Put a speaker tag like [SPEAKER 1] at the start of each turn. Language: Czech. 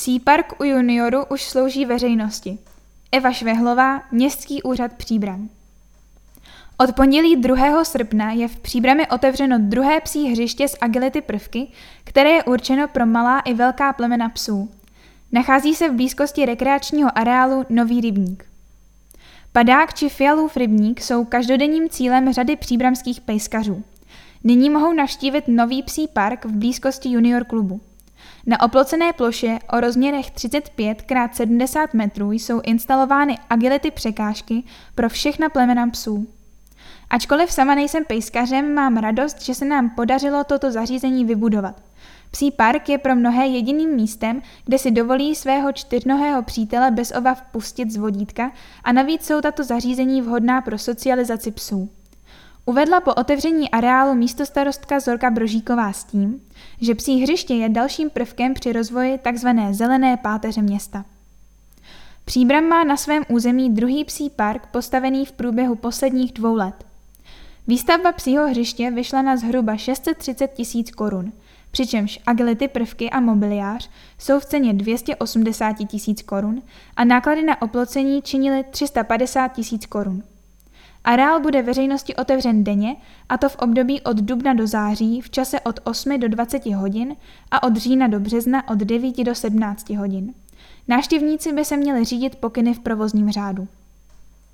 [SPEAKER 1] Psí park u junioru už slouží veřejnosti. Eva Švehlová, Městský úřad Příbram. Od pondělí 2. srpna je v Příbrami otevřeno druhé psí hřiště s agility prvky, které je určeno pro malá i velká plemena psů. Nachází se v blízkosti rekreačního areálu Nový rybník. Padák či fialův rybník jsou každodenním cílem řady příbramských pejskařů. Nyní mohou navštívit nový psí park v blízkosti junior klubu. Na oplocené ploše o rozměrech 35 x 70 metrů jsou instalovány agility překážky pro všechna plemena psů. Ačkoliv sama nejsem pejskařem, mám radost, že se nám podařilo toto zařízení vybudovat. Psí park je pro mnohé jediným místem, kde si dovolí svého čtyřnohého přítele bez obav pustit z vodítka a navíc jsou tato zařízení vhodná pro socializaci psů. Uvedla po otevření areálu místostarostka Zorka Brožíková s tím, že psí hřiště je dalším prvkem při rozvoji tzv. zelené páteře města. Příbram má na svém území druhý psí park postavený v průběhu posledních dvou let. Výstavba psího hřiště vyšla na zhruba 630 tisíc korun, přičemž agility prvky a mobiliář jsou v ceně 280 tisíc korun a náklady na oplocení činily 350 tisíc korun. Areál bude veřejnosti otevřen denně, a to v období od dubna do září v čase od 8 do 20 hodin a od října do března od 9 do 17 hodin. Návštěvníci by se měli řídit pokyny v provozním řádu.